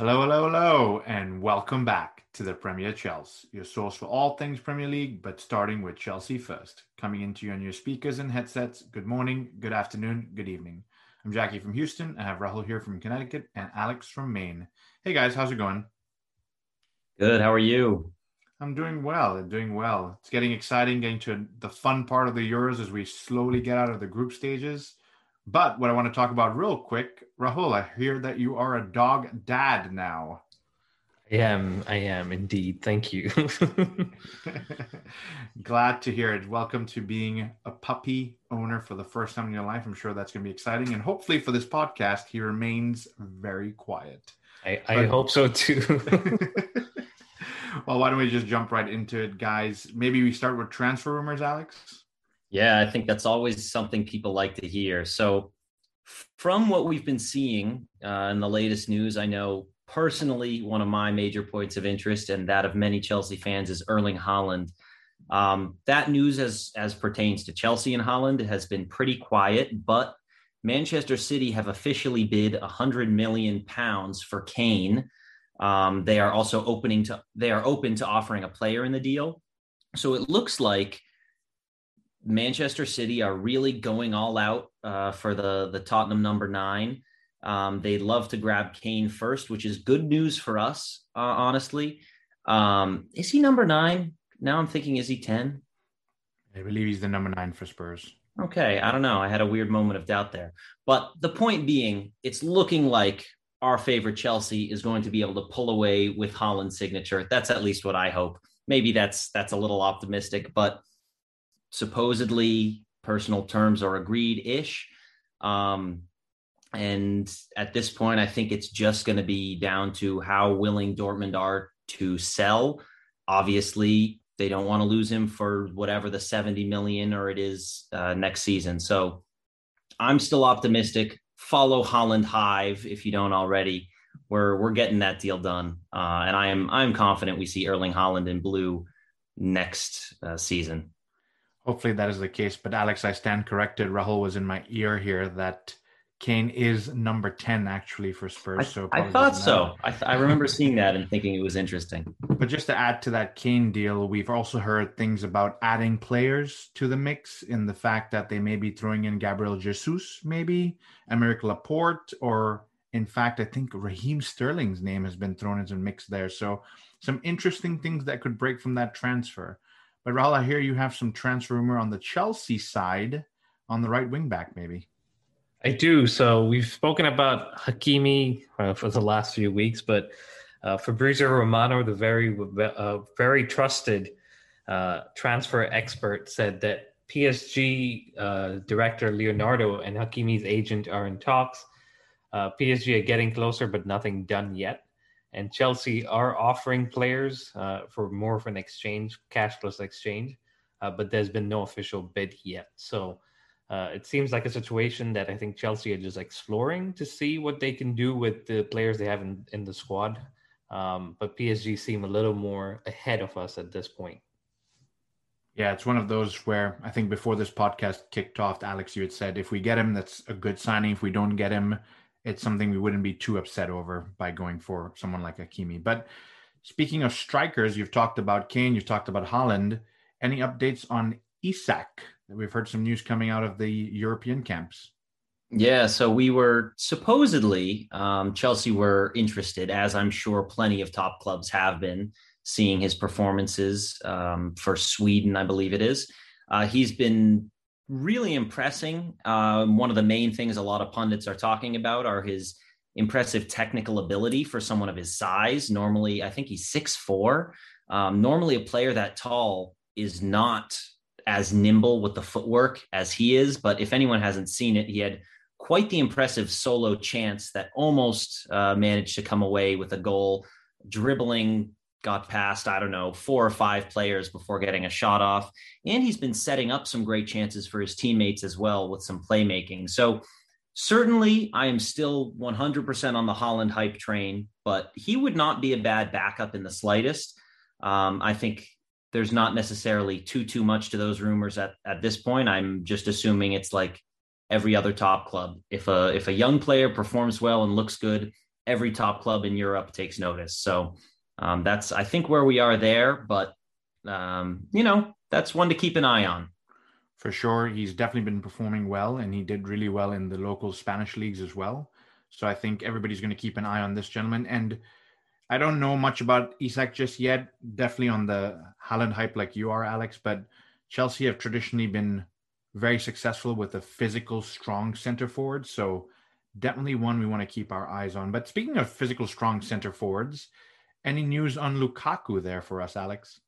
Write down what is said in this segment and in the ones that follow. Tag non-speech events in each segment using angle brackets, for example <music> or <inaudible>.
Hello, hello, hello, and welcome back to the Premier Chels, your source for all things Premier League, but starting with Chelsea first. Coming into you on your speakers and headsets. Good morning, good afternoon, good evening. I'm Jacky from Houston. I have Rahul here from Connecticut and Alex from Maine. Hey guys, how's it going? Good. How are you? I'm doing well. I'm doing well. It's getting exciting, getting to the fun part of the Euros as we slowly get out of the group stages. But what I want to talk about real quick, Rahul, I hear that you are a dog dad now. I am. I am indeed. Thank you. <laughs> Glad to hear it. Welcome to being a puppy owner for the first time in your life. I'm sure that's going to be exciting. And hopefully, for this podcast, he remains very quiet. I, I but... hope so too. <laughs> well, why don't we just jump right into it, guys? Maybe we start with transfer rumors, Alex? Yeah, I think that's always something people like to hear. So, from what we've been seeing uh, in the latest news, I know personally one of my major points of interest and that of many Chelsea fans is Erling Haaland. Um, that news, as as pertains to Chelsea and Haaland, has been pretty quiet, but Manchester City have officially bid 100 million pounds for Kane. Um, they are also opening to they are open to offering a player in the deal. So it looks like Manchester City are really going all out uh, for the the Tottenham number nine. Um, they'd love to grab Kane first, which is good news for us, uh, honestly. Um, is he number nine? Now I'm thinking, is he 10? I believe he's the number nine for Spurs. Okay, I don't know. I had a weird moment of doubt there. But the point being, it's looking like our favorite Chelsea is going to be able to pull away with Haaland's signature. That's at least what I hope. Maybe that's that's a little optimistic, but supposedly personal terms are agreed ish. Um, and at this point, I think it's just going to be down to how willing Dortmund are to sell. Obviously, they don't want to lose him for whatever the 70 million or it is uh, next season. So I'm still optimistic. Follow Haaland Hive if you don't already. We're we're getting that deal done, uh, and I am I'm confident we see Erling Haaland in blue next uh, season. Hopefully that is the case. But Alex, I stand corrected. Rahul was in my ear here that Kane is number 10 actually for Spurs. I, so I thought so. I, th- I remember seeing that and thinking it was interesting. But just to add to that Kane deal, we've also heard things about adding players to the mix in the fact that they may be throwing in Gabriel Jesus, maybe, Aymeric Laporte, or in fact, I think Raheem Sterling's name has been thrown into the mix there. So some interesting things that could break from that transfer. But Rahul, I hear you have some transfer rumor on the Chelsea side on the right wing back, maybe. I do. So we've spoken about Hakimi uh, for the last few weeks, but uh, Fabrizio Romano, the very uh, very trusted uh, transfer expert, said that PSG uh, director Leonardo and Hakimi's agent are in talks. Uh, PSG are getting closer, but nothing done yet and Chelsea are offering players uh, for more of an exchange, cash plus exchange, uh, but there's been no official bid yet. So uh, it seems like a situation that I think Chelsea are just exploring to see what they can do with the players they have in, in the squad. Um, but PSG seem a little more ahead of us at this point. Yeah, it's one of those where I think before this podcast kicked off, Alex, you had said if we get him, that's a good signing. If we don't get him, it's something we wouldn't be too upset over by going for someone like Hakimi. But speaking of strikers, you've talked about Kane, you've talked about Haaland. Any updates on Isak? We've heard some news coming out of the European camps. Yeah, so we were supposedly um, Chelsea were interested, as I'm sure plenty of top clubs have been, seeing his performances um, for Sweden, I believe it is. Uh, he's been really impressing. Um, one of the main things a lot of pundits are talking about are his impressive technical ability for someone of his size. Normally, I think he's six four. Um, normally, a player that tall is not as nimble with the footwork as he is. But if anyone hasn't seen it, he had quite the impressive solo chance that almost uh, managed to come away with a goal, dribbling got past, I don't know, four or five players before getting a shot off. And he's been setting up some great chances for his teammates as well with some playmaking. So certainly I am still 100% on the Haaland hype train, but he would not be a bad backup in the slightest. Um, I think there's not necessarily too too much to those rumors at, at this point. I'm just assuming it's like every other top club. If a if a young player performs well and looks good, every top club in Europe takes notice. So um, that's I think where we are there, but um, you know that's one to keep an eye on. For sure, he's definitely been performing well, and he did really well in the local Spanish leagues as well. So I think everybody's going to keep an eye on this gentleman. And I don't know much about Isak just yet. Definitely on the Haaland hype like you are, Alex. But Chelsea have traditionally been very successful with a physical, strong center forward. So definitely one we want to keep our eyes on. But speaking of physical, strong center forwards, any news on Lukaku there for us, Alex?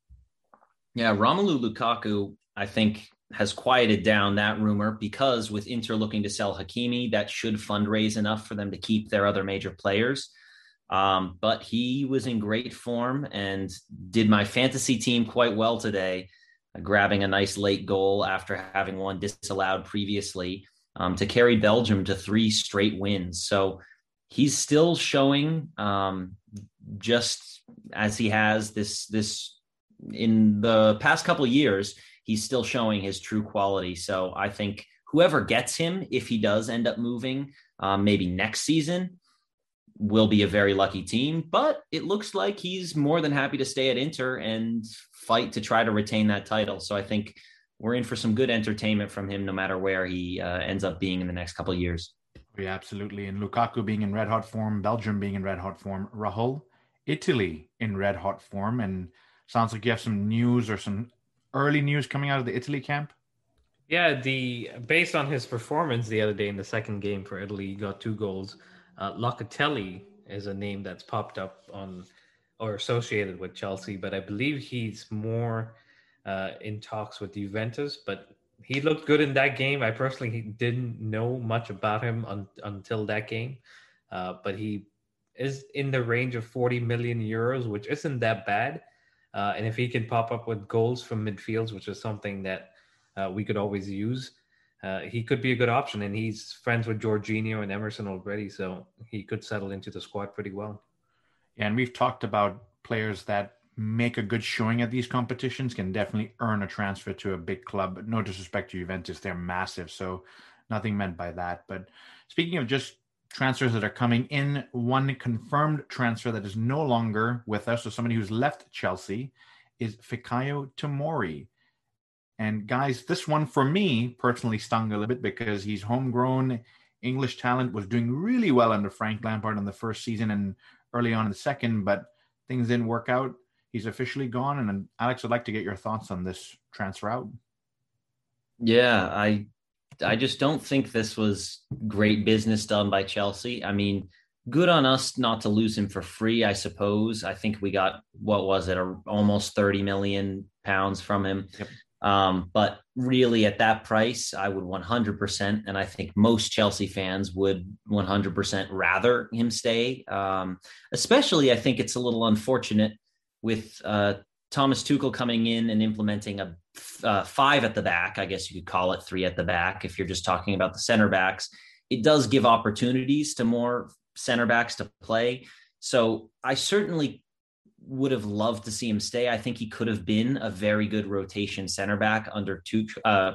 Yeah, Romelu Lukaku, I think, has quieted down that rumor because with Inter looking to sell Hakimi, that should fundraise enough for them to keep their other major players. Um, but he was in great form and did my fantasy team quite well today, uh, grabbing a nice late goal after having one disallowed previously um, to carry Belgium to three straight wins. So he's still showing um, just as he has this this in the past couple years he's still showing his true quality. So i think whoever gets him if he does end up moving um, maybe next season will be a very lucky team. But it looks like he's more than happy to stay at inter and fight to try to retain that title. So i think we're in for some good entertainment from him no matter where he uh, ends up being in the next couple years absolutely and lukaku being in red hot form belgium being in red hot form rahul Italy in red hot form, and sounds like you have some news or some early news coming out of the Italy camp. Yeah, the based on his performance the other day in the second game for Italy, he got two goals. Uh, Locatelli is a name that's popped up on or associated with Chelsea, but I believe he's more uh, in talks with Juventus. But he looked good in that game. I personally didn't know much about him un- until that game, uh, but he is in the range of 40 million euros, which isn't that bad. Uh, and if he can pop up with goals from midfields, which is something that uh, we could always use, uh, he could be a good option. And he's friends with Jorginho and Emerson already, so he could settle into the squad pretty well. And we've talked about players that make a good showing at these competitions can definitely earn a transfer to a big club. No disrespect to Juventus, they're massive, so nothing meant by that. But speaking of just transfers that are coming in. One confirmed transfer that is no longer with us, so somebody who's left Chelsea, is Fikayo Tomori. And guys, this one for me personally stung a little bit because he's homegrown English talent, was doing really well under Frank Lampard in the first season and early on in the second, but things didn't work out. He's officially gone. And Alex, I'd like to get your thoughts on this transfer out. Yeah, I I just don't think this was great business done by Chelsea. I mean, good on us not to lose him for free, I suppose. I think we got what was it, a, almost 30 million pounds from him. Yep. Um, but really, at that price, I would 100%, and I think most Chelsea fans would 100% rather him stay. Um, especially, I think it's a little unfortunate with uh, Thomas Tuchel coming in and implementing a uh, five at the back, I guess you could call it three at the back if you're just talking about the center backs. It does give opportunities to more center backs to play. So I certainly would have loved to see him stay. I think he could have been a very good rotation center back under Tuchel. Uh,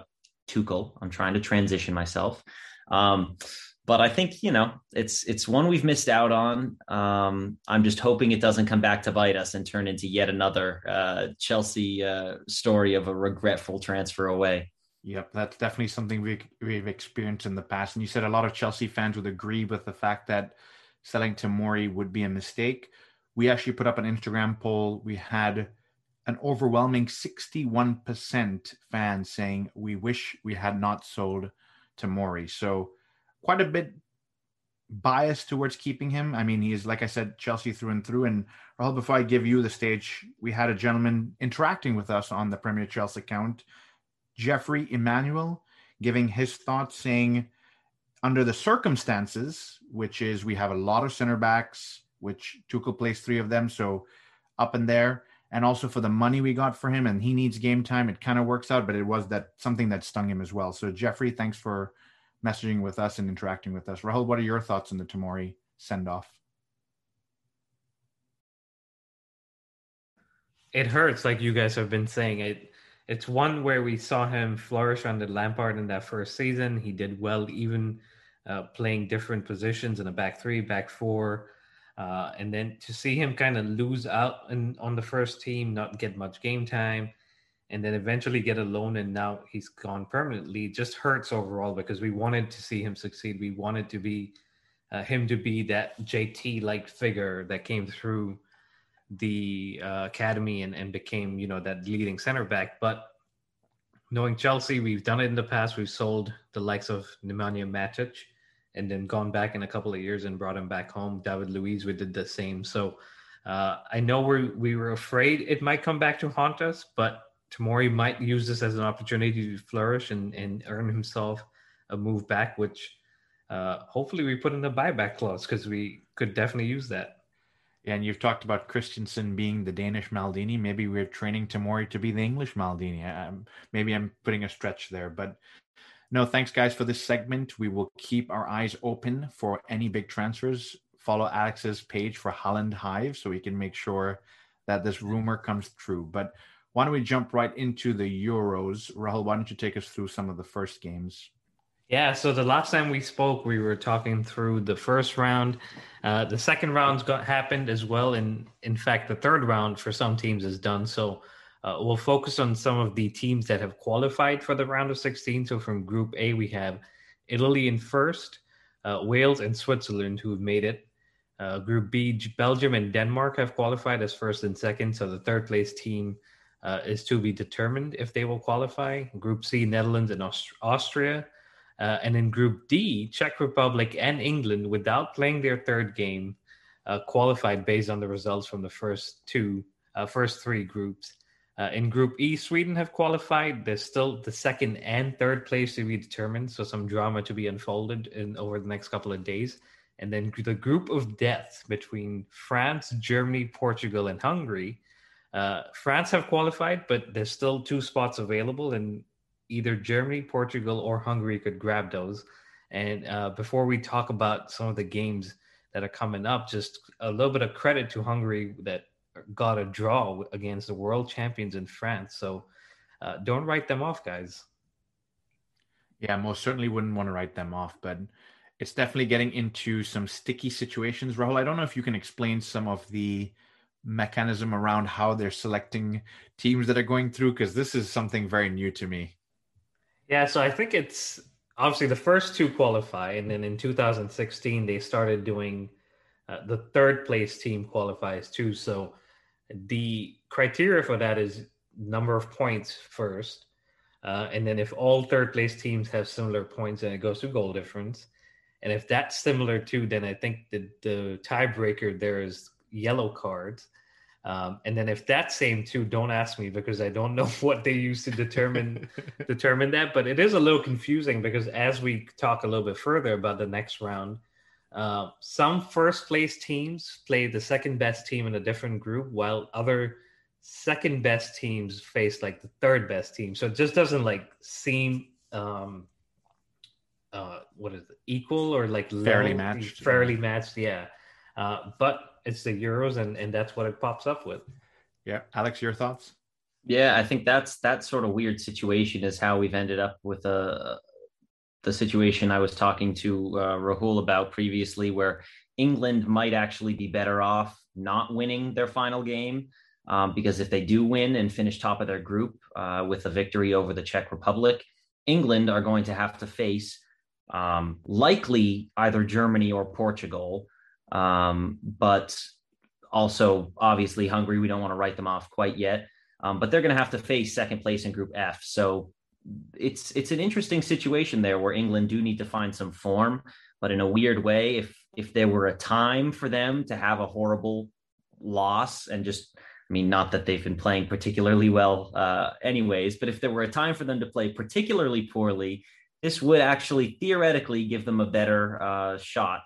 Tuchel. I'm trying to transition myself. Um, but I think you know it's it's one we've missed out on. Um, I'm just hoping it doesn't come back to bite us and turn into yet another uh, Chelsea uh, story of a regretful transfer away. Yep, that's definitely something we we've experienced in the past. And you said a lot of Chelsea fans would agree with the fact that selling Tomori would be a mistake. We actually put up an Instagram poll. We had an overwhelming 61% fans saying we wish we had not sold Tomori. So quite a bit biased towards keeping him. I mean, he is, like I said, Chelsea through and through. And Rahul, before I give you the stage, we had a gentleman interacting with us on the Premier Chels account, Jeffrey Emmanuel, giving his thoughts, saying, under the circumstances, which is we have a lot of center backs, which Tuchel plays three of them, so up in there, and also for the money we got for him, and he needs game time, it kind of works out. But it was that something that stung him as well. So Jeffrey, thanks for messaging with us and interacting with us. Rahul, what are your thoughts on the Tomori send off? It hurts, like you guys have been saying. It it's one where we saw him flourish under Lampard in that first season. He did well, even uh, playing different positions in a back three, back four. Uh, and then to see him kind of lose out in, on the first team, not get much game time, and then eventually get a loan, and now he's gone permanently, just hurts overall because we wanted to see him succeed. We wanted to be uh, him to be that JT like figure that came through the uh, academy and, and became you know that leading center back. But knowing Chelsea, we've done it in the past. We've sold the likes of Nemanja Matic and then gone back in a couple of years and brought him back home. David Luiz, we did the same. So uh, I know we we were afraid it might come back to haunt us, but Tomori might use this as an opportunity to flourish and, and earn himself a move back, which uh, hopefully we put in the buyback clause because we could definitely use that. And you've talked about Christensen being the Danish Maldini. Maybe we're training Tomori to be the English Maldini. Um, maybe I'm putting a stretch there, but no, thanks, guys, for this segment. We will keep our eyes open for any big transfers. Follow Alex's page for Haaland Hive so we can make sure that this rumor comes true. But why don't we jump right into the Euros? Rahul, why don't you take us through some of the first games? Yeah, so the last time we spoke, we were talking through the first round. Uh, the second round's got happened as well, and in fact, the third round for some teams is done. So uh, we'll focus on some of the teams that have qualified for the round of 16. So from Group A, we have Italy in first, uh, Wales and Switzerland who have made it. Uh, group B, Belgium and Denmark have qualified as first and second. So the third place team uh, is to be determined if they will qualify. Group C, Netherlands and Aust- Austria. Uh, and in Group D, Czech Republic and England, without playing their third game, uh, qualified based on the results from the first two, first three groups. Uh, in Group E, Sweden have qualified. There's still the second and third place to be determined, so some drama to be unfolded in over the next couple of days. And then the group of death between France, Germany, Portugal, and Hungary. Uh, France have qualified, but there's still two spots available, and either Germany, Portugal, or Hungary could grab those. And uh, before we talk about some of the games that are coming up, just a little bit of credit to Hungary that got a draw against the world champions in France. So uh, don't write them off, guys. Yeah, most certainly wouldn't want to write them off, but it's definitely getting into some sticky situations. Rahul, I don't know if you can explain some of the mechanism around how they're selecting teams that are going through, because this is something very new to me. Yeah, so I think it's obviously the first two qualify, and then in 2016 they started doing uh, the third place team qualifies too. So the criteria for that is number of points first. Uh, and then if all third place teams have similar points, then it goes to goal difference. And if that's similar too, then I think the, the tiebreaker there is yellow cards. Um, and then if that's same too, don't ask me because I don't know <laughs> what they use to determine <laughs> determine that. But it is a little confusing because as we talk a little bit further about the next round, uh, some first place teams play the second best team in a different group, while other second best teams face like the third best team. So it just doesn't like seem um, uh, what is it, equal or like fairly matched. Fairly matched, yeah. Uh, but it's the Euros, and and that's what it pops up with. Yeah, Alex, your thoughts? Yeah, I think that's that sort of weird situation is how we've ended up with a the situation I was talking to uh, Rahul about previously, where England might actually be better off not winning their final game. Um, because if they do win and finish top of their group uh, with a victory over the Czech Republic, England are going to have to face um, likely either Germany or Portugal, um, but also obviously Hungary. We don't want to write them off quite yet, um, but they're going to have to face second place in Group F. So it's it's an interesting situation there where England do need to find some form, but in a weird way, if if there were a time for them to have a horrible loss and just I mean, not that they've been playing particularly well, uh, anyways, but if there were a time for them to play particularly poorly, this would actually theoretically give them a better uh, shot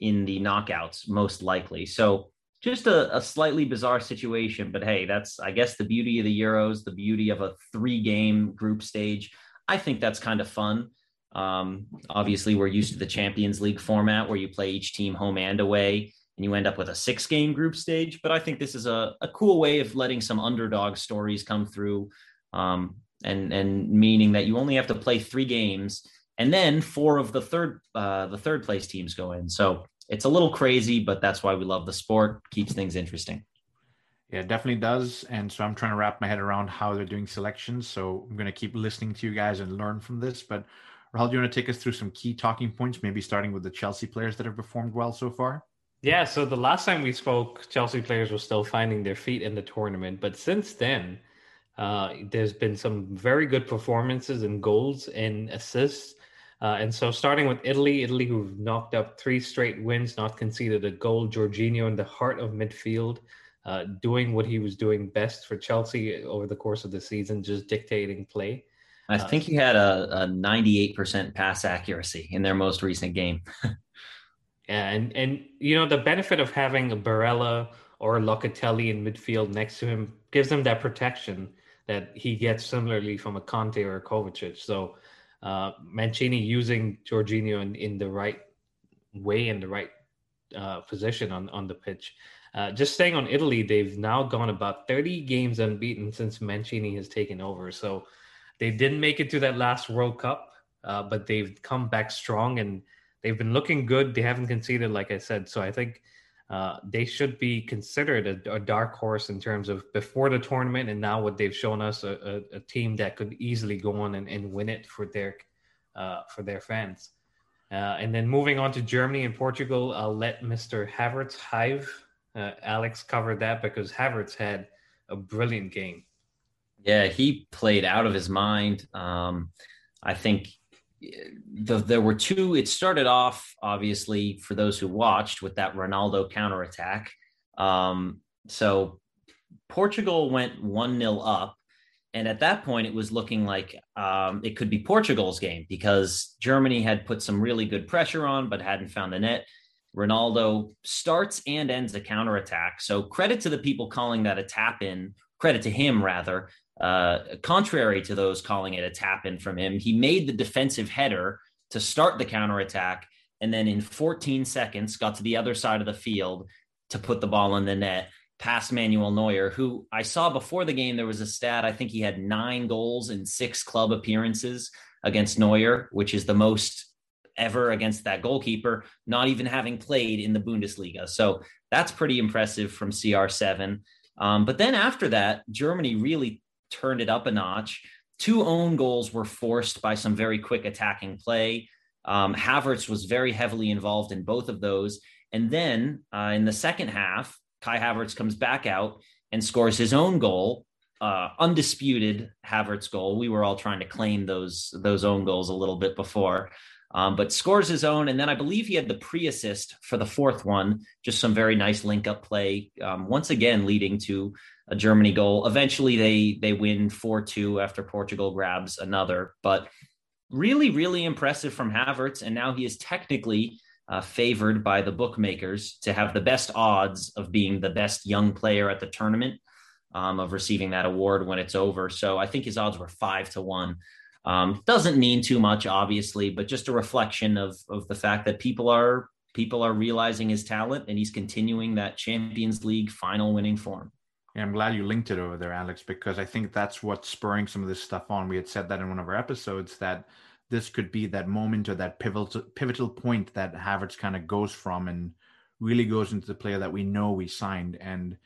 in the knockouts, most likely. So just a, a, slightly bizarre situation, but hey, that's I guess the beauty of the Euros, the beauty of a three-game group stage. I think that's kind of fun. Um, obviously, we're used to the Champions League format where you play each team home and away, and you end up with a six-game group stage. But I think this is a, a cool way of letting some underdog stories come through, um, and and meaning that you only have to play three games, and then four of the third uh, the third place teams go in. So it's a little crazy, but that's why we love the sport. Keeps things interesting. Yeah, it definitely does. And so I'm trying to wrap my head around how they're doing selections. So I'm going to keep listening to you guys and learn from this. But Rahul, do you want to take us through some key talking points, maybe starting with the Chelsea players that have performed well so far? Yeah, so the last time we spoke, Chelsea players were still finding their feet in the tournament. But since then, uh, there's been some very good performances and goals and assists. Uh, and so, starting with Italy, Italy who've knocked up three straight wins, not conceded a goal. Jorginho in the heart of midfield, uh, doing what he was doing best for Chelsea over the course of the season, just dictating play. I uh, think he had a, a 98% pass accuracy in their most recent game. <laughs> yeah, and and you know the benefit of having a Barella or Locatelli in midfield next to him gives him that protection that he gets similarly from a Kante or a Kovacic. So uh, Mancini using Jorginho in, in the right way in the right uh, position on, on the pitch. Uh, just staying on Italy, they've now gone about 30 games unbeaten since Mancini has taken over. So they didn't make it to that last World Cup, uh, but they've come back strong and they've been looking good. They haven't conceded, like I said. So I think uh, they should be considered a, a, dark horse in terms of before the tournament and now what they've shown us a, a, a team that could easily go on and, and win it for their uh, for their fans. Uh, and then moving on to Germany and Portugal, I'll let Mr. Havertz Hive. Uh, Alex cover that because Havertz had a brilliant game. Yeah, he played out of his mind. Um, I think the, there were two. It started off obviously for those who watched with that Ronaldo counterattack. Um, so Portugal went one 0 up, and at that point it was looking like um, it could be Portugal's game because Germany had put some really good pressure on but hadn't found the net. Ronaldo starts and ends a counterattack. So credit to the people calling that a tap in. Credit to him rather uh, contrary to those calling it a tap in from him, he made the defensive header to start the counterattack. And then in 14 seconds, got to the other side of the field to put the ball in the net past Manuel Neuer, who I saw before the game. There was a stat, I think he had nine goals in six club appearances against Neuer, which is the most ever against that goalkeeper, not even having played in the Bundesliga. So that's pretty impressive from CR7. Um, but then after that, Germany really turned it up a notch. Two own goals were forced by some very quick attacking play. Um, Havertz was very heavily involved in both of those. And then uh, in the second half, Kai Havertz comes back out and scores his own goal, uh, undisputed Havertz goal. We were all trying to claim those those own goals a little bit before, um, but scores his own. And then I believe he had the pre-assist for the fourth one. Just some very nice link-up play, um, once again leading to a Germany goal. Eventually, they they win four two after Portugal grabs another. But really, really impressive from Havertz, and now he is technically uh, favored by the bookmakers to have the best odds of being the best young player at the tournament, um, of receiving that award when it's over. So I think his odds were five to one. Um, doesn't mean too much, obviously, but just a reflection of of the fact that people are people are realizing his talent, and he's continuing that Champions League final winning form. Yeah, I'm glad you linked it over there, Alex, because I think that's what's spurring some of this stuff on. We had said that in one of our episodes that this could be that moment or that pivotal pivotal point that Havertz kind of goes from and really goes into the player that we know we signed. And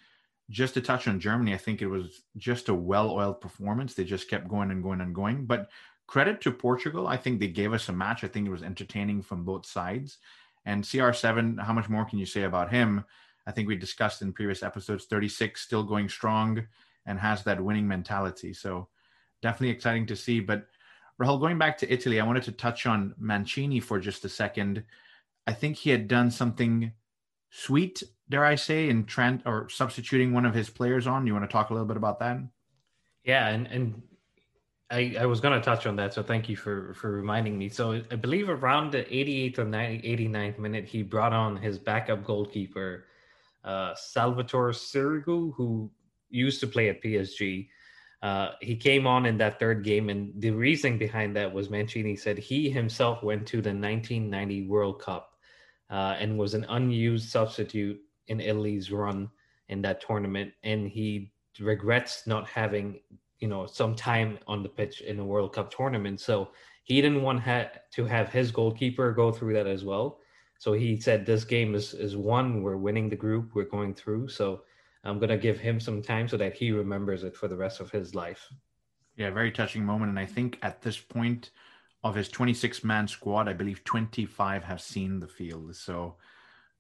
just to touch on Germany, I think it was just a well-oiled performance. They just kept going and going and going. But credit to Portugal, I think they gave us a match. I think it was entertaining from both sides. And CR7, how much more can you say about him? I think we discussed in previous episodes, 36 still going strong and has that winning mentality. So definitely exciting to see. But Rahul, going back to Italy, I wanted to touch on Mancini for just a second. I think he had done something sweet, dare I say, in Trent or substituting one of his players on. You want to talk a little bit about that? Yeah, and and I, I was going to touch on that, so thank you for for reminding me. So I believe around the 88th or 90, 89th minute, he brought on his backup goalkeeper, uh, Salvatore Sirigu, who used to play at PSG. Uh, he came on in that third game, and the reason behind that was Mancini said he himself went to the 1990 World Cup uh, and was an unused substitute in Italy's run in that tournament, and he regrets not having you know some time on the pitch in a World Cup tournament. So he didn't want ha- to have his goalkeeper go through that as well. So he said this game is is one. We're winning the group. We're going through. So I'm gonna give him some time so that he remembers it for the rest of his life. Yeah, very touching moment. And I think at this point of his 26 man squad, I believe 25 have seen the field. So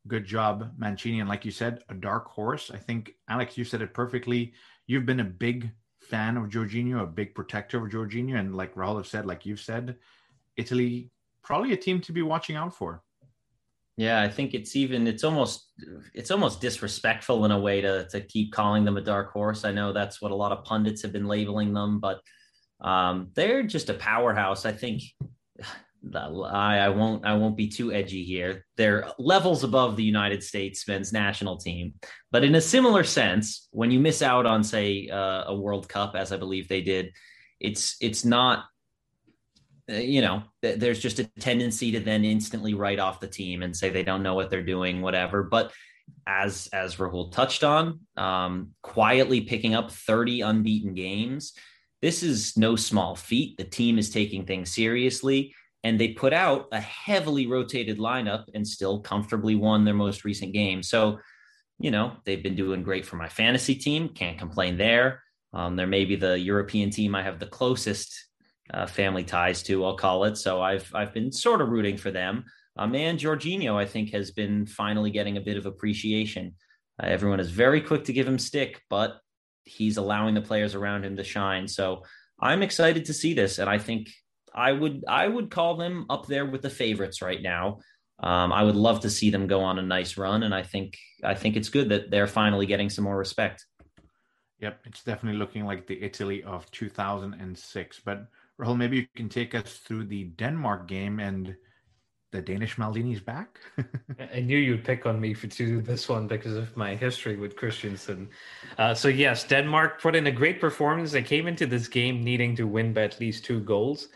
good job, Mancini. And like you said, a dark horse. I think Alex, you said it perfectly. You've been a big fan of Jorginho, a big protector of Jorginho, and like Rahul have said, like you've said, Italy probably a team to be watching out for. Yeah, I think it's even it's almost it's almost disrespectful in a way to to keep calling them a dark horse. I know that's what a lot of pundits have been labeling them, but um, they're just a powerhouse. I think I, I won't I won't be too edgy here. They're levels above the United States men's national team, but in a similar sense, when you miss out on say uh, a World Cup, as I believe they did, it's it's not uh, you know, there's just a tendency to then instantly write off the team and say they don't know what they're doing, whatever. But as as Rahul touched on, um, quietly picking up 30 unbeaten games, this is no small feat. The team is taking things seriously, and they put out a heavily rotated lineup and still comfortably won their most recent game. So, you know, they've been doing great for my fantasy team. Can't complain there. Um, they're maybe the European team I have the closest uh, family ties to, I'll call it. So I've I've been sort of rooting for them. Um, and Jorginho, I think, has been finally getting a bit of appreciation. Uh, everyone is very quick to give him stick, but he's allowing the players around him to shine. So I'm excited to see this, and I think I would I would call them up there with the favorites right now. Um, I would love to see them go on a nice run, and I think I think it's good that they're finally getting some more respect. Yep, it's definitely looking like the Italy of 2006. But Rahul, maybe you can take us through the Denmark game and the Danish Maldini's back. <laughs> I knew you'd pick on me for to do this one because of my history with Christensen. Uh, so yes, Denmark put in a great performance. They came into this game needing to win by at least two goals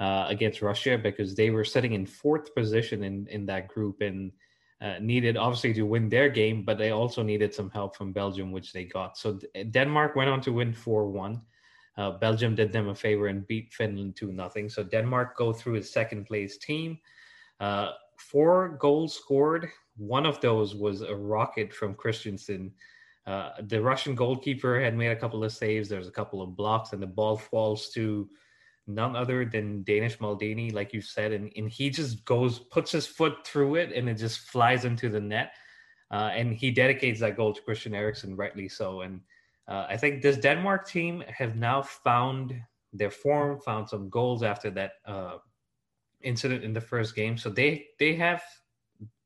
uh, against Russia because they were sitting in fourth position in in that group and uh, needed obviously to win their game, but they also needed some help from Belgium, which they got. So Denmark went on to win four one. Uh, Belgium did them a favor and beat Finland 2 nothing. So Denmark go through as second place team. Uh, four goals scored. One of those was a rocket from Christensen. Uh, the Russian goalkeeper had made a couple of saves. There's a couple of blocks, and the ball falls to none other than Danish Maldini, like you said, and, and he just goes, puts his foot through it, and it just flies into the net. Uh, and he dedicates that goal to Christian Eriksen, rightly so. And uh, I think this Denmark team have now found their form, found some goals after that uh, incident in the first game. So they they have,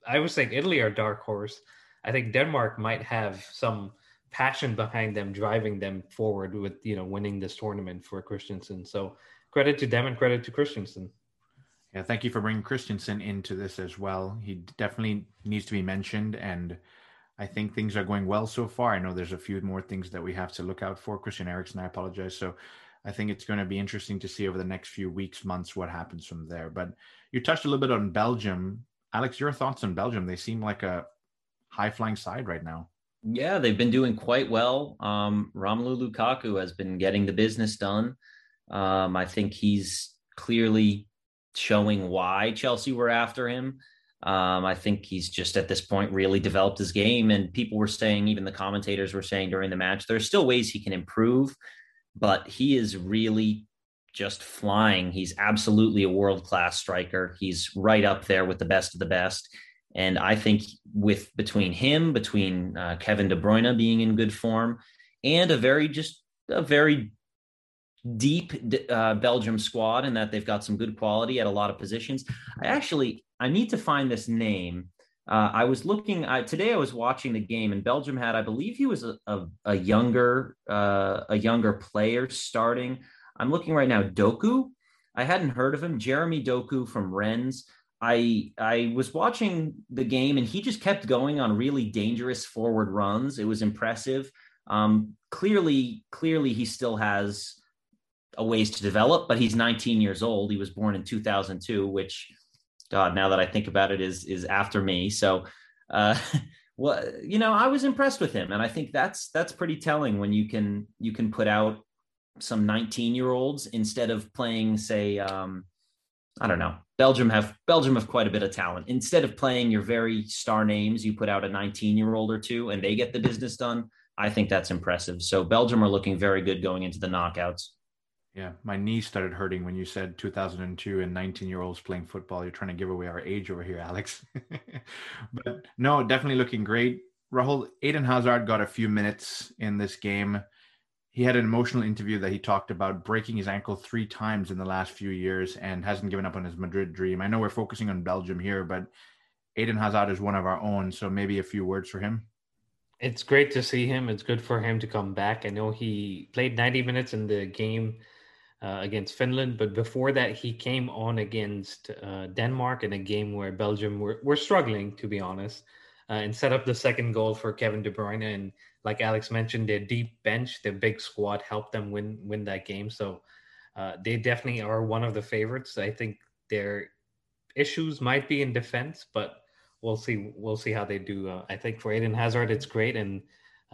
I would say Italy are dark horse. I think Denmark might have some passion behind them, driving them forward with you know winning this tournament for Christensen. So credit to them and credit to Christensen. Yeah, thank you for bringing Christensen into this as well. He definitely needs to be mentioned and I think things are going well so far. I know there's a few more things that we have to look out for. Christian Eriksen, I apologize. So I think it's going to be interesting to see over the next few weeks, months, what happens from there. But you touched a little bit on Belgium. Alex, your thoughts on Belgium? They seem like a high flying side right now. Yeah, they've been doing quite well. Um, Romelu Lukaku has been getting the business done. Um, I think he's clearly showing why Chelsea were after him. Um, I think he's just at this point really developed his game. And people were saying, even the commentators were saying during the match, there's still ways he can improve, but he is really just flying. He's absolutely a world class striker. He's right up there with the best of the best. And I think with between him, between uh, Kevin De Bruyne being in good form, and a very just a very deep uh, Belgium squad, and that they've got some good quality at a lot of positions. I actually I need to find this name. Uh, I was looking today. I was watching the game, and Belgium had, I believe, he was a, a, a younger uh, a younger player starting. I'm looking right now. Doku. I hadn't heard of him. Jeremy Doku from Rennes. I I was watching the game, and he just kept going on really dangerous forward runs. It was impressive. Um, clearly, clearly, he still has a ways to develop, but he's 19 years old. He was born in 2002, which God, now that I think about it, is is after me. So, uh, <laughs> well, you know, I was impressed with him, and I think that's that's pretty telling when you can you can put out some 19 year olds instead of playing, say, um, I don't know. Belgium have Belgium have quite a bit of talent. Instead of playing your very star names, you put out a 19 year old or two, and they get the business done. I think that's impressive. So Belgium are looking very good going into the knockouts. Yeah, my knee started hurting when you said 2002 and 19 year olds playing football. You're trying to give away our age over here, Alex. <laughs> but no, definitely looking great. Rahul, Eden Hazard got a few minutes in this game. He had an emotional interview that he talked about breaking his ankle three times in the last few years and hasn't given up on his Madrid dream. I know we're focusing on Belgium here, but Eden Hazard is one of our own. So maybe a few words for him. It's great to see him. It's good for him to come back. I know he played 90 minutes in the game uh, against Finland, but before that, he came on against uh, Denmark in a game where Belgium were, were struggling, to be honest, uh, and set up the second goal for Kevin De Bruyne. And like Alex mentioned, their deep bench, their big squad helped them win win that game. So uh, they definitely are one of the favorites. I think their issues might be in defense, but we'll see. We'll see how they do. Uh, I think for Eden Hazard, it's great and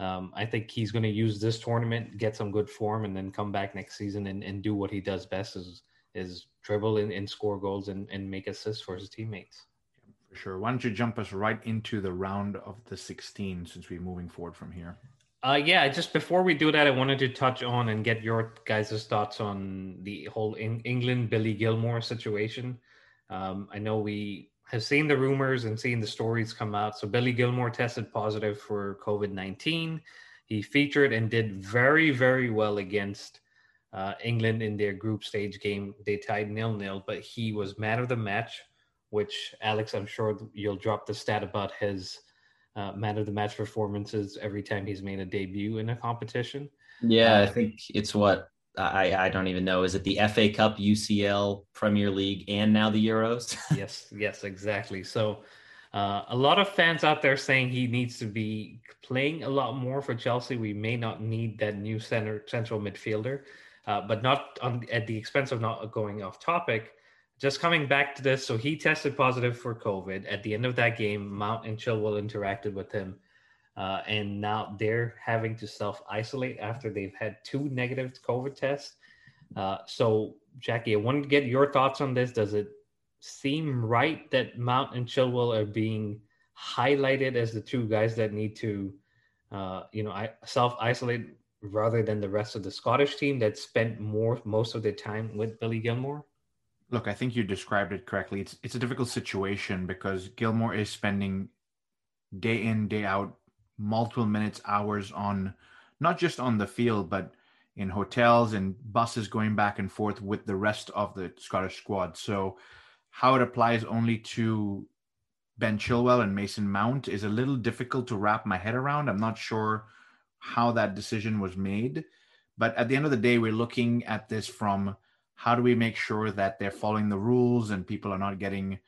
um, I think he's going to use this tournament, get some good form, and then come back next season and, and do what he does best is is dribble and, and score goals and, and make assists for his teammates. For sure. Why don't you jump us right into the round of the 16 since we're moving forward from here? Uh, yeah, just before we do that, I wanted to touch on and get your guys' thoughts on the whole in- England Billy Gilmour situation. Um, I know we have seen the rumors and seen the stories come out. So Billy Gilmour tested positive for COVID 19. He featured and did very, very well against uh, England in their group stage game. They tied nil nil, but he was man of the match, which, Alex, I'm sure you'll drop the stat about his uh, man of the match performances every time he's made a debut in a competition. Yeah, uh, I think it's what I, I don't even know. Is it the FA Cup, UCL, Premier League, and now the Euros? <laughs> yes, yes, exactly. So uh, a lot of fans out there saying he needs to be playing a lot more for Chelsea. We may not need that new center central midfielder, uh, but not on, at the expense of not going off topic. Just coming back to this, so he tested positive for COVID. At the end of that game, Mount and Chilwell interacted with him uh, and now they're having to self isolate after they've had two negative COVID tests. Uh, so, Jacky, I wanted to get your thoughts on this. Does it seem right that Mount and Chilwell are being highlighted as the two guys that need to, uh, you know, self isolate rather than the rest of the Scottish team that spent more most of their time with Billy Gilmour? Look, I think you described it correctly. It's it's a difficult situation because Gilmour is spending day in day out multiple minutes, hours on not just on the field, but in hotels and buses going back and forth with the rest of the Scottish squad. So, how it applies only to Ben Chilwell and Mason Mount is a little difficult to wrap my head around. I'm not sure how that decision was made. But at the end of the day, we're looking at this from how do we make sure that they're following the rules and people are not getting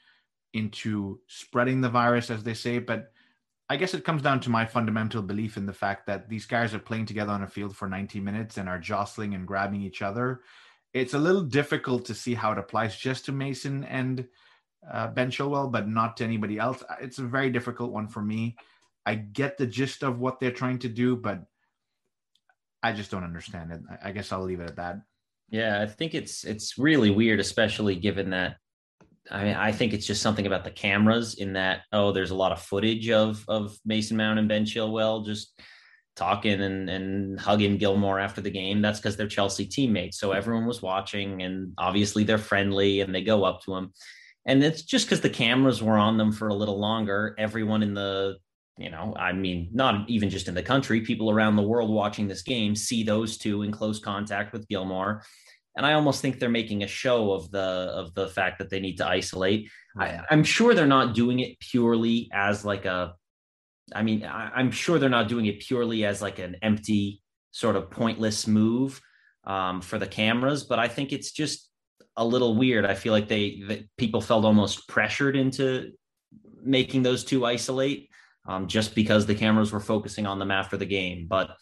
into spreading the virus, as they say. But I guess it comes down to my fundamental belief in the fact that these guys are playing together on a field for 90 minutes and are jostling and grabbing each other. It's a little difficult to see how it applies just to Mason and uh, Ben Chilwell, but not to anybody else. It's a very difficult one for me. I get the gist of what they're trying to do, but I just don't understand it. I guess I'll leave it at that. Yeah, I think it's it's really weird, especially given that I mean, I think it's just something about the cameras in that, oh, there's a lot of footage of of Mason Mount and Ben Chilwell just talking and, and hugging Gilmour after the game. That's because they're Chelsea teammates. So everyone was watching and obviously they're friendly and they go up to him. And it's just because the cameras were on them for a little longer. Everyone in the, you know, I mean, not even just in the country, people around the world watching this game see those two in close contact with Gilmour and I almost think they're making a show of the of the fact that they need to isolate. I, am sure they're not doing it purely as like a. I mean, I, am sure they're not doing it purely as like an empty sort of pointless move um, for the cameras, but I think it's just a little weird. I feel like they that people felt almost pressured into making those two isolate um, just because the cameras were focusing on them after the game. But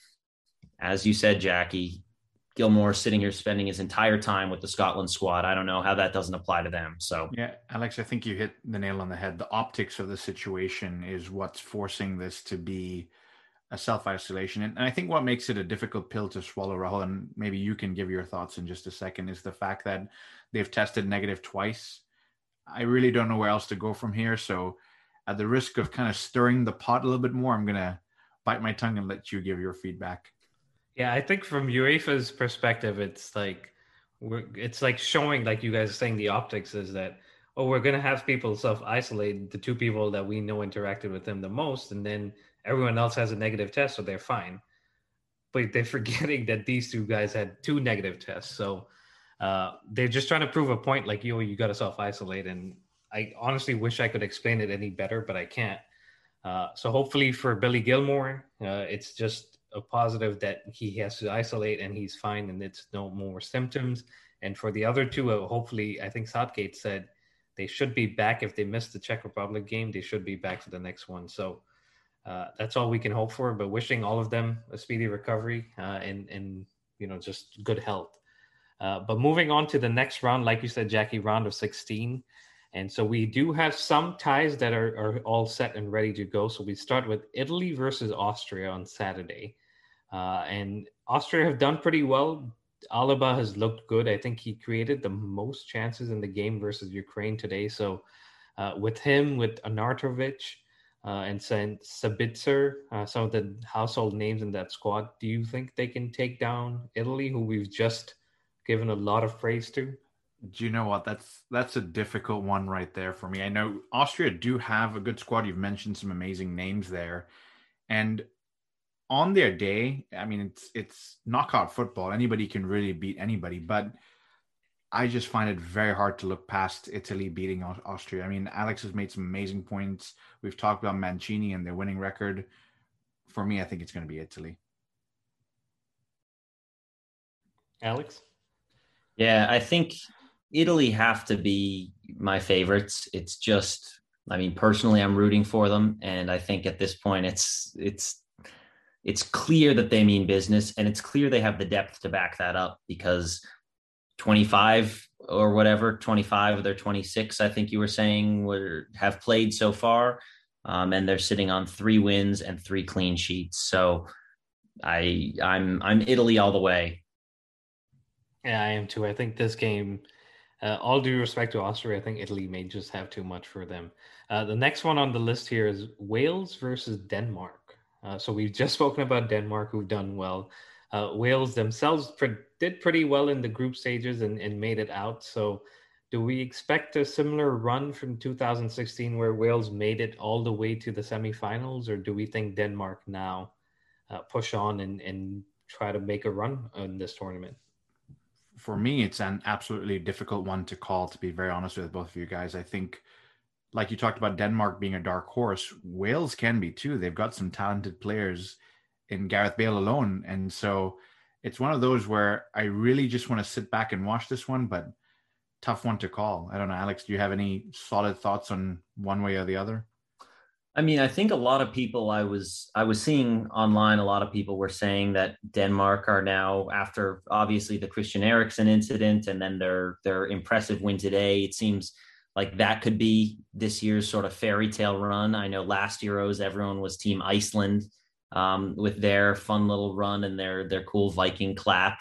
as you said, Jacky, Gilmour sitting here spending his entire time with the Scotland squad. I don't know how that doesn't apply to them. So yeah, Alex, I think you hit the nail on the head. The optics of the situation is what's forcing this to be a self isolation. And, and, I think what makes it a difficult pill to swallow, Rahul, and maybe you can give your thoughts in just a second, is the fact that they've tested negative twice. I really don't know where else to go from here. So, at the risk of kind of stirring the pot a little bit more, I'm going to bite my tongue and let you give your feedback. Yeah, I think from UEFA's perspective, it's like we're it's like showing, like you guys are saying, the optics is that oh, we're gonna have people self isolate the two people that we know interacted with them the most, and then everyone else has a negative test, so they're fine. But they're <laughs> forgetting that these two guys had two negative tests, so uh, they're just trying to prove a point. Like, yo, you got to self isolate, and I honestly wish I could explain it any better, but I can't. Uh, so hopefully for Billy Gilmour, uh, it's just a positive that he has to isolate and he's fine and it's no more symptoms. And for the other two, uh, hopefully, I think Southgate said they should be back if they missed the Czech Republic game. They should be back for the next one. So uh, that's all we can hope for. But wishing all of them a speedy recovery uh, and and you know just good health. Uh, but moving on to the next round, like you said, Jacky, round of 16. And so we do have some ties that are, are all set and ready to go. So we start with Italy versus Austria on Saturday. Uh, and Austria have done pretty well. Alaba has looked good. I think he created the most chances in the game versus Ukraine today. So uh, with him, with Arnautovic, uh, and Sabitzer, uh, some of the household names in that squad, do you think they can take down Italy, who we've just given a lot of praise to? Do you know what? That's that's a difficult one right there for me. I know Austria do have a good squad. You've mentioned some amazing names there, and on their day, I mean, it's it's knockout football. Anybody can really beat anybody, but I just find it very hard to look past Italy beating Austria. I mean, Alex has made some amazing points. We've talked about Mancini and their winning record. For me, I think it's going to be Italy. Alex? Yeah, I think Italy have to be my favorites. It's just, I mean, personally, I'm rooting for them, and I think at this point, it's it's it's clear that they mean business and it's clear they have the depth to back that up because 25 or whatever 25 of their 26 i think you were saying were have played so far um, and they're sitting on three wins and three clean sheets. So i i'm i'm italy all the way. Yeah i am too. I think this game uh, all due respect to austria i think italy may just have too much for them. Uh, the next one on the list here is wales versus denmark uh, so we've just spoken about Denmark, who've done well. Uh, Wales themselves pre- did pretty well in the group stages and, and made it out. So do we expect a similar run from 2016 where Wales made it all the way to the semifinals, or do we think Denmark now uh, push on and, and try to make a run in this tournament? For me, it's an absolutely difficult one to call, to be very honest with both of you guys. I think like you talked about Denmark being a dark horse, Wales can be too. They've got some talented players in Gareth Bale alone. And so it's one of those where I really just want to sit back and watch this one, but tough one to call. I don't know, Alex, do you have any solid thoughts on one way or the other? I mean, I think a lot of people I was I was seeing online a lot of people were saying that Denmark are now after obviously the Christian Eriksen incident and then their their impressive win today. It seems like that could be this year's sort of fairy tale run. I know last Euros everyone was Team Iceland um, with their fun little run and their their cool Viking clap.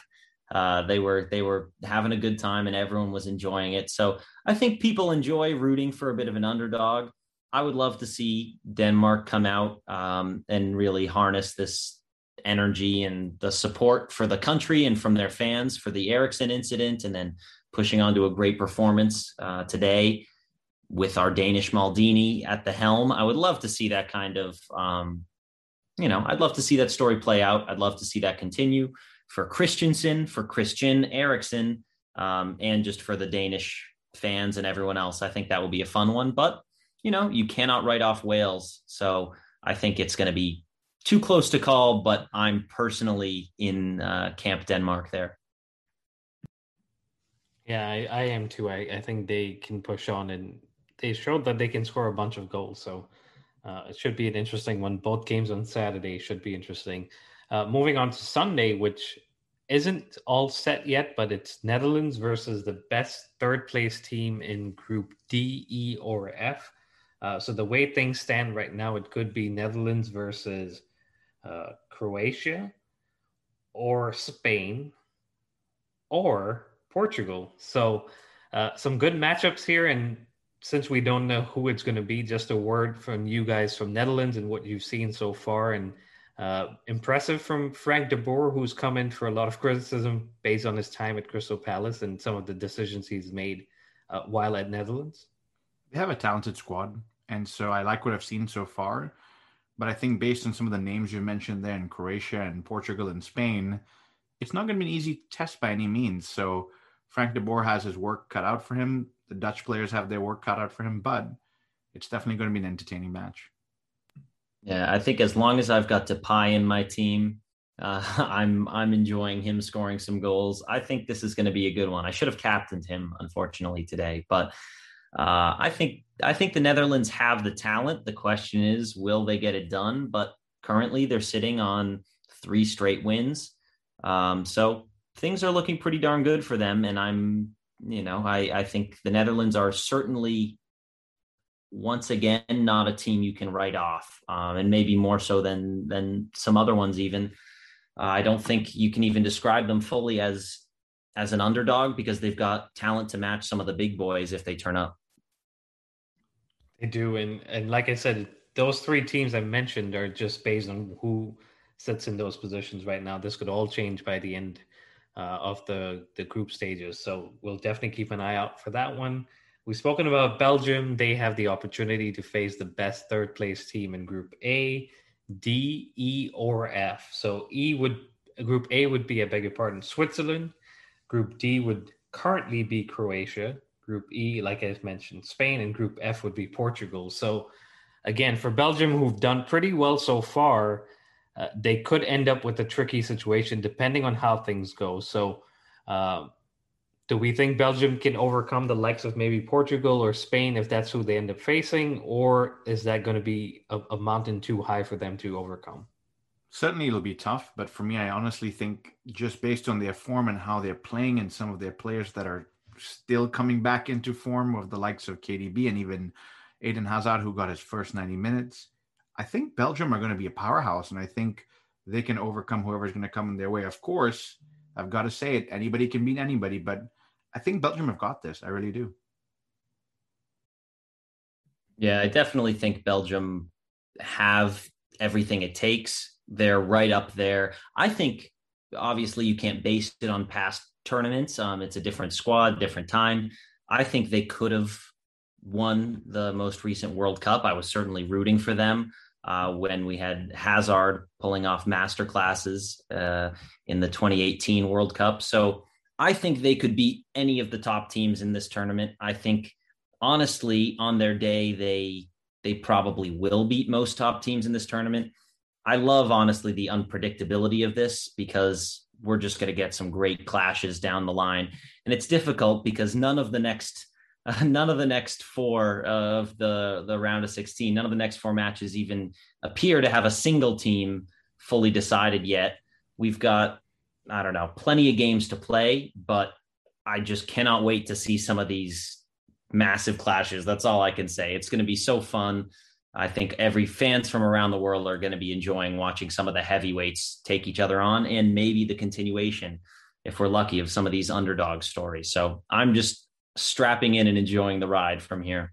Uh, they were they were having a good time and everyone was enjoying it. So I think people enjoy rooting for a bit of an underdog. I would love to see Denmark come out um, and really harness this energy and the support for the country and from their fans for the Eriksen incident, and then pushing on to a great performance uh, today with our Danish Maldini at the helm. I would love to see that kind of, um, you know, I'd love to see that story play out. I'd love to see that continue for Christensen, for Christian Eriksen, um, and just for the Danish fans and everyone else. I think that will be a fun one. But, you know, you cannot write off Wales. So I think it's going to be too close to call, but I'm personally in uh, Camp Denmark there. Yeah, I, I am too. I, I think they can push on and they showed that they can score a bunch of goals. So uh, it should be an interesting one. Both games on Saturday should be interesting. Uh, moving on to Sunday, which isn't all set yet, but it's Netherlands versus the best third place team in Group D, E, or F. Uh, so the way things stand right now, it could be Netherlands versus uh, Croatia or Spain or Portugal. So uh, some good matchups here. And since we don't know who it's going to be, just a word from you guys from Netherlands and what you've seen so far. And uh, impressive from Frank de Boer, who's come in for a lot of criticism based on his time at Crystal Palace and some of the decisions he's made uh, while at Netherlands. They have a talented squad, and so I like what I've seen so far. But I think based on some of the names you mentioned there in Croatia and Portugal and Spain, it's not going to be an easy test by any means. So Frank de Boer has his work cut out for him. The Dutch players have their work cut out for him, but it's definitely going to be an entertaining match. Yeah, I think as long as I've got Depay in my team, uh, <laughs> I'm I'm enjoying him scoring some goals. I think this is going to be a good one. I should have captained him, unfortunately, today, but uh, I think I think the Netherlands have the talent. The question is, will they get it done? But currently, they're sitting on three straight wins, um, so things are looking pretty darn good for them. And I'm, you know, I I think the Netherlands are certainly once again not a team you can write off, um, and maybe more so than than some other ones. Even uh, I don't think you can even describe them fully as as an underdog because they've got talent to match some of the big boys if they turn up. They do, and and like I said, those three teams I mentioned are just based on who sits in those positions right now. This could all change by the end uh, of the the group stages, so we'll definitely keep an eye out for that one. We've spoken about Belgium. They have the opportunity to face the best third place team in Group A, D, E, or F. So E would Group A would be, I beg your pardon, Switzerland. Group D would currently be Croatia. Group E, like I've mentioned, Spain, and Group F would be Portugal. So again, for Belgium, who've done pretty well so far, uh, they could end up with a tricky situation depending on how things go. So. Uh, do we think Belgium can overcome the likes of maybe Portugal or Spain if that's who they end up facing, or is that going to be a, a, mountain too high for them to overcome? Certainly, it'll be tough. But for me, I honestly think just based on their form and how they're playing, and some of their players that are still coming back into form, of the likes of KDB and even Eden Hazard, who got his first 90 minutes, I think Belgium are going to be a powerhouse, and I think they can overcome whoever's going to come in their way. Of course, I've got to say it. Anybody can beat anybody, but I think Belgium have got this. I really do. Yeah, I definitely think Belgium have everything it takes. They're right up there. I think obviously you can't base it on past tournaments. Um, it's a different squad, different time. I think they could have won the most recent World Cup. I was certainly rooting for them uh, when we had Hazard pulling off master classes uh, in the 2018 World Cup. So I think they could beat any of the top teams in this tournament. I think honestly, on their day, they they probably will beat most top teams in this tournament. I love honestly the unpredictability of this because we're just going to get some great clashes down the line, and it's difficult because none of the next uh, <laughs> none of the next four of the the round of 16 none of the next four matches even appear to have a single team fully decided yet we've got I don't know, plenty of games to play, but I just cannot wait to see some of these massive clashes. That's all I can say. It's going to be so fun. I think every fans from around the world are going to be enjoying watching some of the heavyweights take each other on and maybe the continuation if we're lucky of some of these underdog stories. So I'm just strapping in and enjoying the ride from here.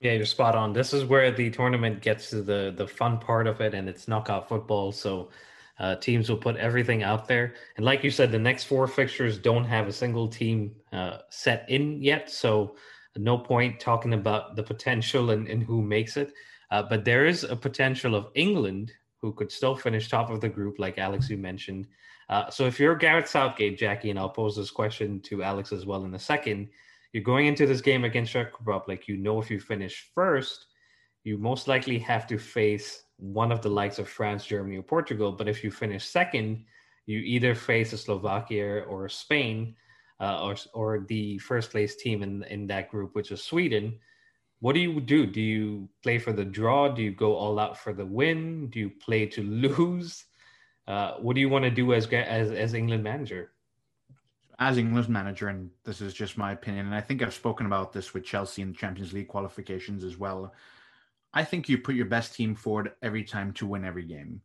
Yeah, you're spot on. This is where the tournament gets to the the fun part of it and it's knockout football. So uh, teams will put everything out there. And like you said, the next four fixtures don't have a single team uh, set in yet. So no point talking about the potential and, and who makes it. Uh, but there is a potential of England who could still finish top of the group, like Alex, you mentioned. Uh, so if you're Gareth Southgate, Jacky, and I'll pose this question to Alex as well in a second, you're going into this game against Czech Republic. You know, if you finish first, you most likely have to face one of the likes of France, Germany, or Portugal. But if you finish second, you either face a Slovakia or Spain, uh, or or the first place team in in that group, which is Sweden. What do you do? Do you play for the draw? Do you go all out for the win? Do you play to <laughs> lose? Uh, what do you want to do as as as England manager? As England manager, and this is just my opinion, and I think I've spoken about this with Chelsea in the Champions League qualifications as well. I think you put your best team forward every time to win every game.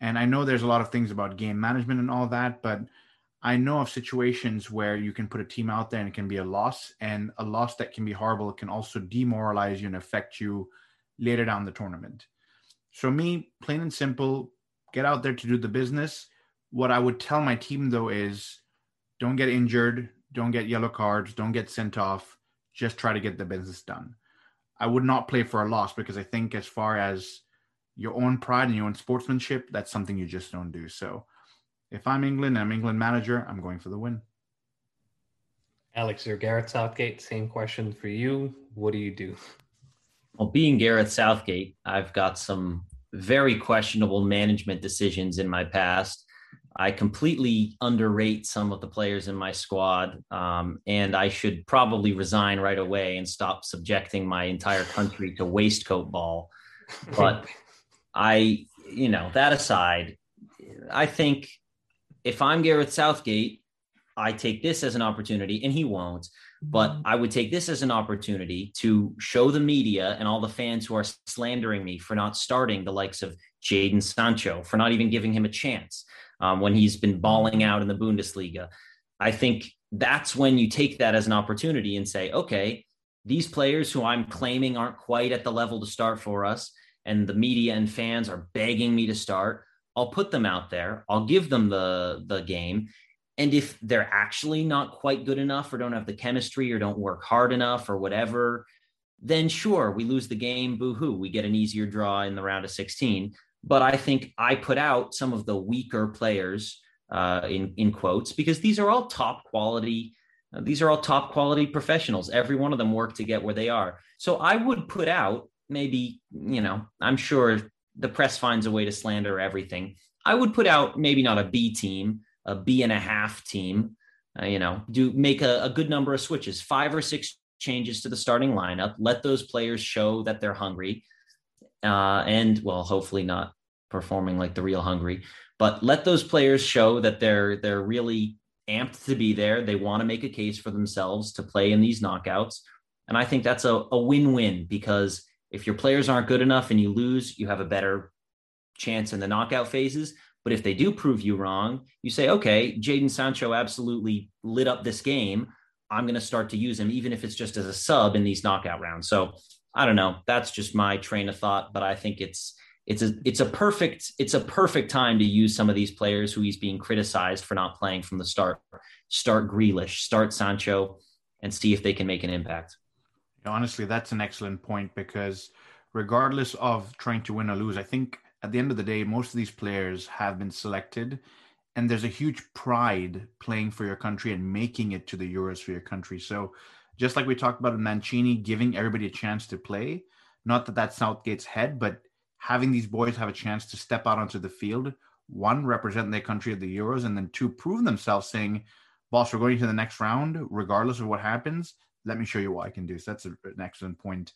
And I know there's a lot of things about game management and all that, but I know of situations where you can put a team out there and it can be a loss, and a loss that can be horrible can also demoralize you and affect you later down the tournament. So, me, plain and simple, get out there to do the business. What I would tell my team though is don't get injured, don't get yellow cards, don't get sent off, just try to get the business done. I would not play for a loss because I think, as far as your own pride and your own sportsmanship, that's something you just don't do. So, if I'm England, I'm England manager, I'm going for the win. Alex, you're Gareth Southgate. Same question for you. What do you do? Well, being Gareth Southgate, I've got some very questionable management decisions in my past. I completely underrate some of the players in my squad, um, and I should probably resign right away and stop subjecting my entire country to waistcoat ball. <laughs> But I, you know, that aside, I think if I'm Gareth Southgate, I take this as an opportunity, and he won't. But. I would take this as an opportunity to show the media and all the fans who are slandering me for not starting the likes of Jadon Sancho, for not even giving him a chance um, when he's been balling out in the Bundesliga. I think that's when you take that as an opportunity and say, okay, these players who I'm claiming aren't quite at the level to start for us, and the media and fans are begging me to start. I'll put them out there. I'll give them the the game. And if they're actually not quite good enough or don't have the chemistry or don't work hard enough or whatever, then sure, we lose the game. Boo hoo. We get an easier draw in the round of 16. But I think I put out some of the weaker players uh, in, in quotes because these are all top quality. Uh, these are all top quality professionals. Every one of them work to get where they are. So I would put out maybe, you know, I'm sure the press finds a way to slander everything. I would put out maybe not a B team, a B and a half team. Uh, you know, do make a, a good number of switches, five or six changes to the starting lineup. Let those players show that they're hungry, uh, and well, hopefully not performing like the real hungry, but let those players show that they're they're really amped to be there. They want to make a case for themselves to play in these knockouts, and I think that's a, a win-win because if your players aren't good enough and you lose, you have a better chance in the knockout phases. But if they do prove you wrong, you say, okay, Jadon Sancho absolutely lit up this game. I'm going to start to use him, even if it's just as a sub in these knockout rounds. So I don't know. That's just my train of thought, but I think it's it's a it's a perfect it's a perfect time to use some of these players who he's being criticized for not playing from the start. Start Grealish, start Sancho, and see if they can make an impact. Honestly, that's an excellent point because regardless of trying to win or lose, I think at the end of the day, most of these players have been selected, and there's a huge pride playing for your country and making it to the Euros for your country. So, just like we talked about in Mancini, giving everybody a chance to play, not that that's Southgate's head, but having these boys have a chance to step out onto the field, one, represent their country at the Euros, and then two, prove themselves, saying, boss, we're going to the next round, regardless of what happens. Let me show you what I can do. So that's an excellent point.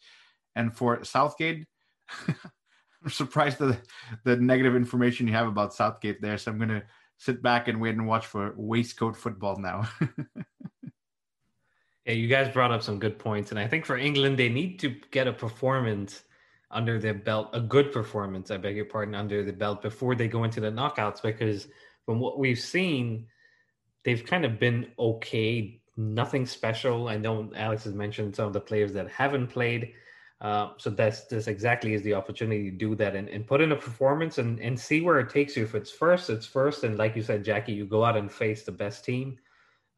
And for Southgate, <laughs> I'm surprised the the negative information you have about Southgate there. So I'm gonna sit back and wait and watch for waistcoat football now. <laughs> yeah, you guys brought up some good points, and I think for England they need to get a performance under their belt, a good performance, I beg your pardon, under the belt before they go into the knockouts. Because from what we've seen, they've kind of been okay, nothing special. I know Alex has mentioned some of the players that haven't played. Uh, so that's this exactly is the opportunity to do that and, and put in a performance and, and see where it takes you. If it's first, it's first. And like you said, Jacky, you go out and face the best team.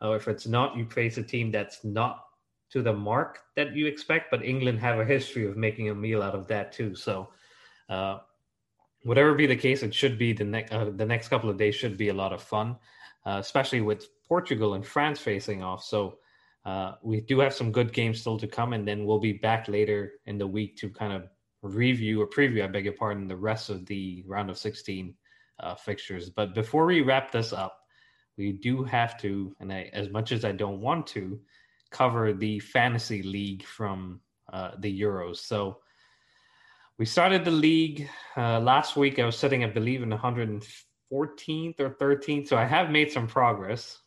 Uh, if it's not, you face a team that's not to the mark that you expect. But England have a history of making a meal out of that too. So uh, whatever be the case, it should be the next uh, the next couple of days should be a lot of fun, uh, especially with Portugal and France facing off. So uh, we do have some good games still to come, and then we'll be back later in the week to kind of review or preview, I beg your pardon, the rest of the round of 16 uh, fixtures. But before we wrap this up, we do have to, and I, as much as I don't want to, cover the fantasy league from uh, the Euros. So we started the league uh, last week. I was sitting, I believe, in 114th or 13th. So I have made some progress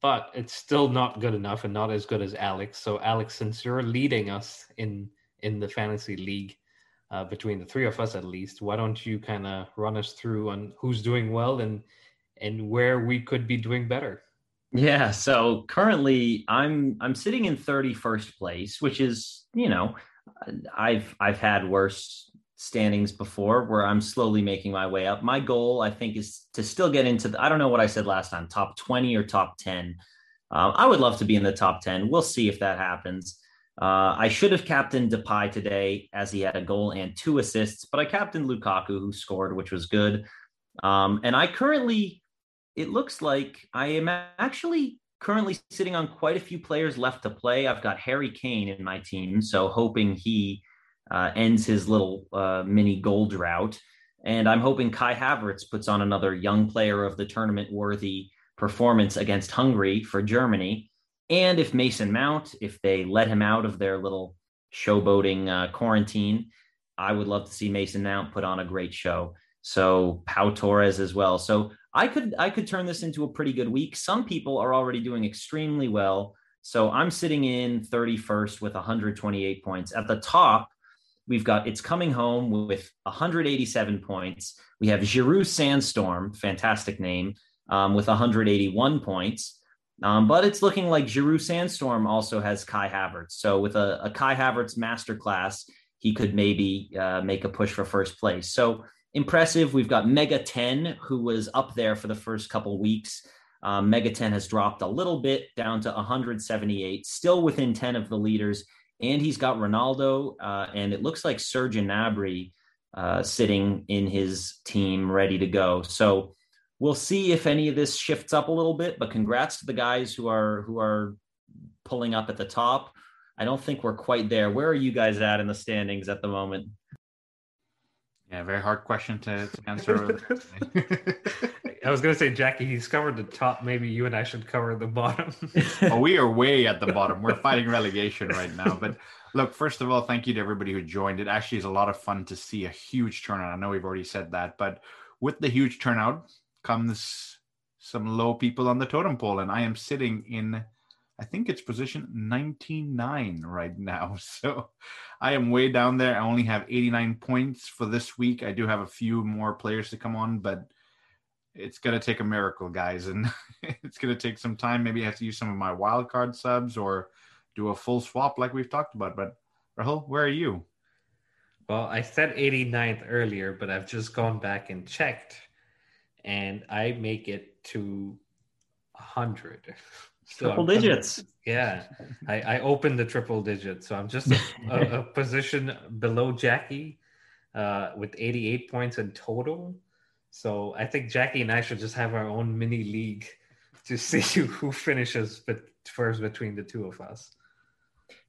but it's still not good enough and not as good as Alex. So Alex, since you're leading us in in the fantasy league, uh, between the three of us at least. Why don't you kind of run us through on who's doing well and and where we could be doing better? Yeah, so currently I'm I'm sitting in 31st place, which is, you know, I've I've had worse standings before where I'm slowly making my way up. My goal, I think, is to still get into the, I don't know what I said last time, top 20 or top 10. Um, I would love to be in the top 10. We'll see if that happens. Uh, I should have captained Depay today as he had a goal and two assists, but I captained Lukaku, who scored, which was good. Um, and I currently, it looks like I am actually currently sitting on quite a few players left to play. I've got Harry Kane in my team, so hoping he uh, ends his little uh, mini goal drought. And I'm hoping Kai Havertz puts on another young player of the tournament worthy performance against Hungary for Germany. And if Mason Mount, if they let him out of their little showboating uh, quarantine, I would love to see Mason Mount put on a great show. So Pau Torres as well. So I could I could turn this into a pretty good week. Some people are already doing extremely well. So I'm sitting in 31st with 128 points. At the top, we've got it's coming home with 187 points. We have Giroud Sandstorm, fantastic name, um, with 181 points. Um, but it's looking like Giroud Sandstorm also has Kai Havertz. So with a, a Kai Havertz masterclass, he could maybe uh, make a push for first place. So impressive. We've got Mega 10, who was up there for the first couple weeks. Um, Mega 10 has dropped a little bit down to 178, still within 10 of the leaders. And he's got Ronaldo, uh, and it looks like Serge Gnabry uh, sitting in his team ready to go. So we'll see if any of this shifts up a little bit. But congrats to the guys who are who are pulling up at the top. I don't think we're quite there. Where are you guys at in the standings at the moment? Yeah, very hard question to, to answer. <laughs> I was gonna say, Jacky, he's covered the top. Maybe you and I should cover the bottom. <laughs> oh, we are way at the bottom. We're <laughs> fighting relegation right now. But look, first of all, thank you to everybody who joined. It actually is a lot of fun to see a huge turnout. I know we've already said that, but with the huge turnout comes some low people on the totem pole, and I am sitting in I think it's position 99 right now. <laughs> So I am way down there. I only have 89 points for this week. I do have a few more players to come on, but it's going to take a miracle, guys. And <laughs> it's going to take some time. Maybe I have to use some of my wild card subs or do a full swap like we've talked about. But Rahul, where are you? Well, I said 89th earlier, but I've just gone back and checked, and I make it to 100. <laughs> So triple digits. yeah, I, I opened the triple digits, so I'm just a, a, a <laughs> position below Jacky uh, with 88 points in total. So I think Jacky and I should just have our own mini league to <laughs> see who finishes first between the two of us.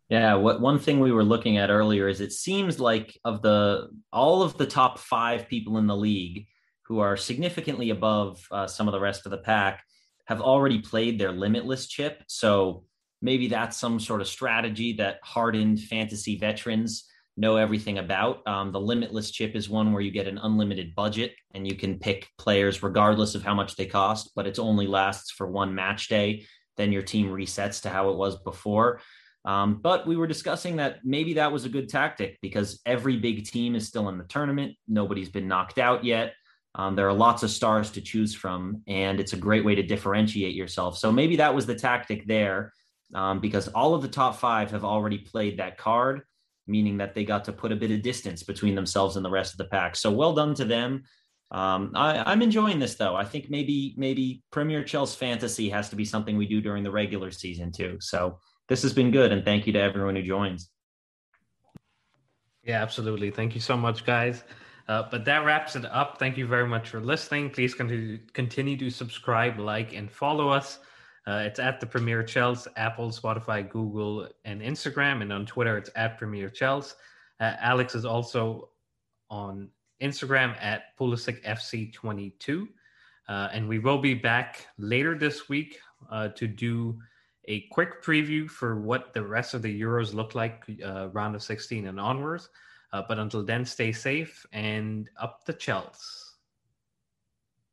Yeah, what one thing we were looking at earlier is it seems like of the all of the top five people in the league who are significantly above uh, some of the rest of the pack have already played their limitless chip. So maybe that's some sort of strategy that hardened fantasy veterans know everything about. Um, the limitless chip is one where you get an unlimited budget and you can pick players regardless of how much they cost, but it only lasts for one match day. Then your team resets to how it was before. Um, but we were discussing that maybe that was a good tactic because every big team is still in the tournament. Nobody's been knocked out yet. Um, there are lots of stars to choose from, and it's a great way to differentiate yourself. So maybe that was the tactic there, um, because all of the top five have already played that card, meaning that they got to put a bit of distance between themselves and the rest of the pack. So well done to them. Um, I, am enjoying this though. I think maybe maybe Premier Chelsea Fantasy has to be something we do during the regular season too. So this has been good, and thank you to everyone who joins. Yeah, absolutely. Thank you so much, guys. Uh, but that wraps it up. Thank you very much for listening. Please continue, continue to subscribe, like, and follow us. Uh, it's at the Premier Chels, Apple, Spotify, Google, and Instagram. And on Twitter, it's at Premier Chels. Uh, Alex is also on Instagram at Pulisic FC22. Uh, and we will be back later this week uh, to do a quick preview for what the rest of the Euros look like, uh, round of 16 and onwards. Uh, but until then, stay safe and up the Chels.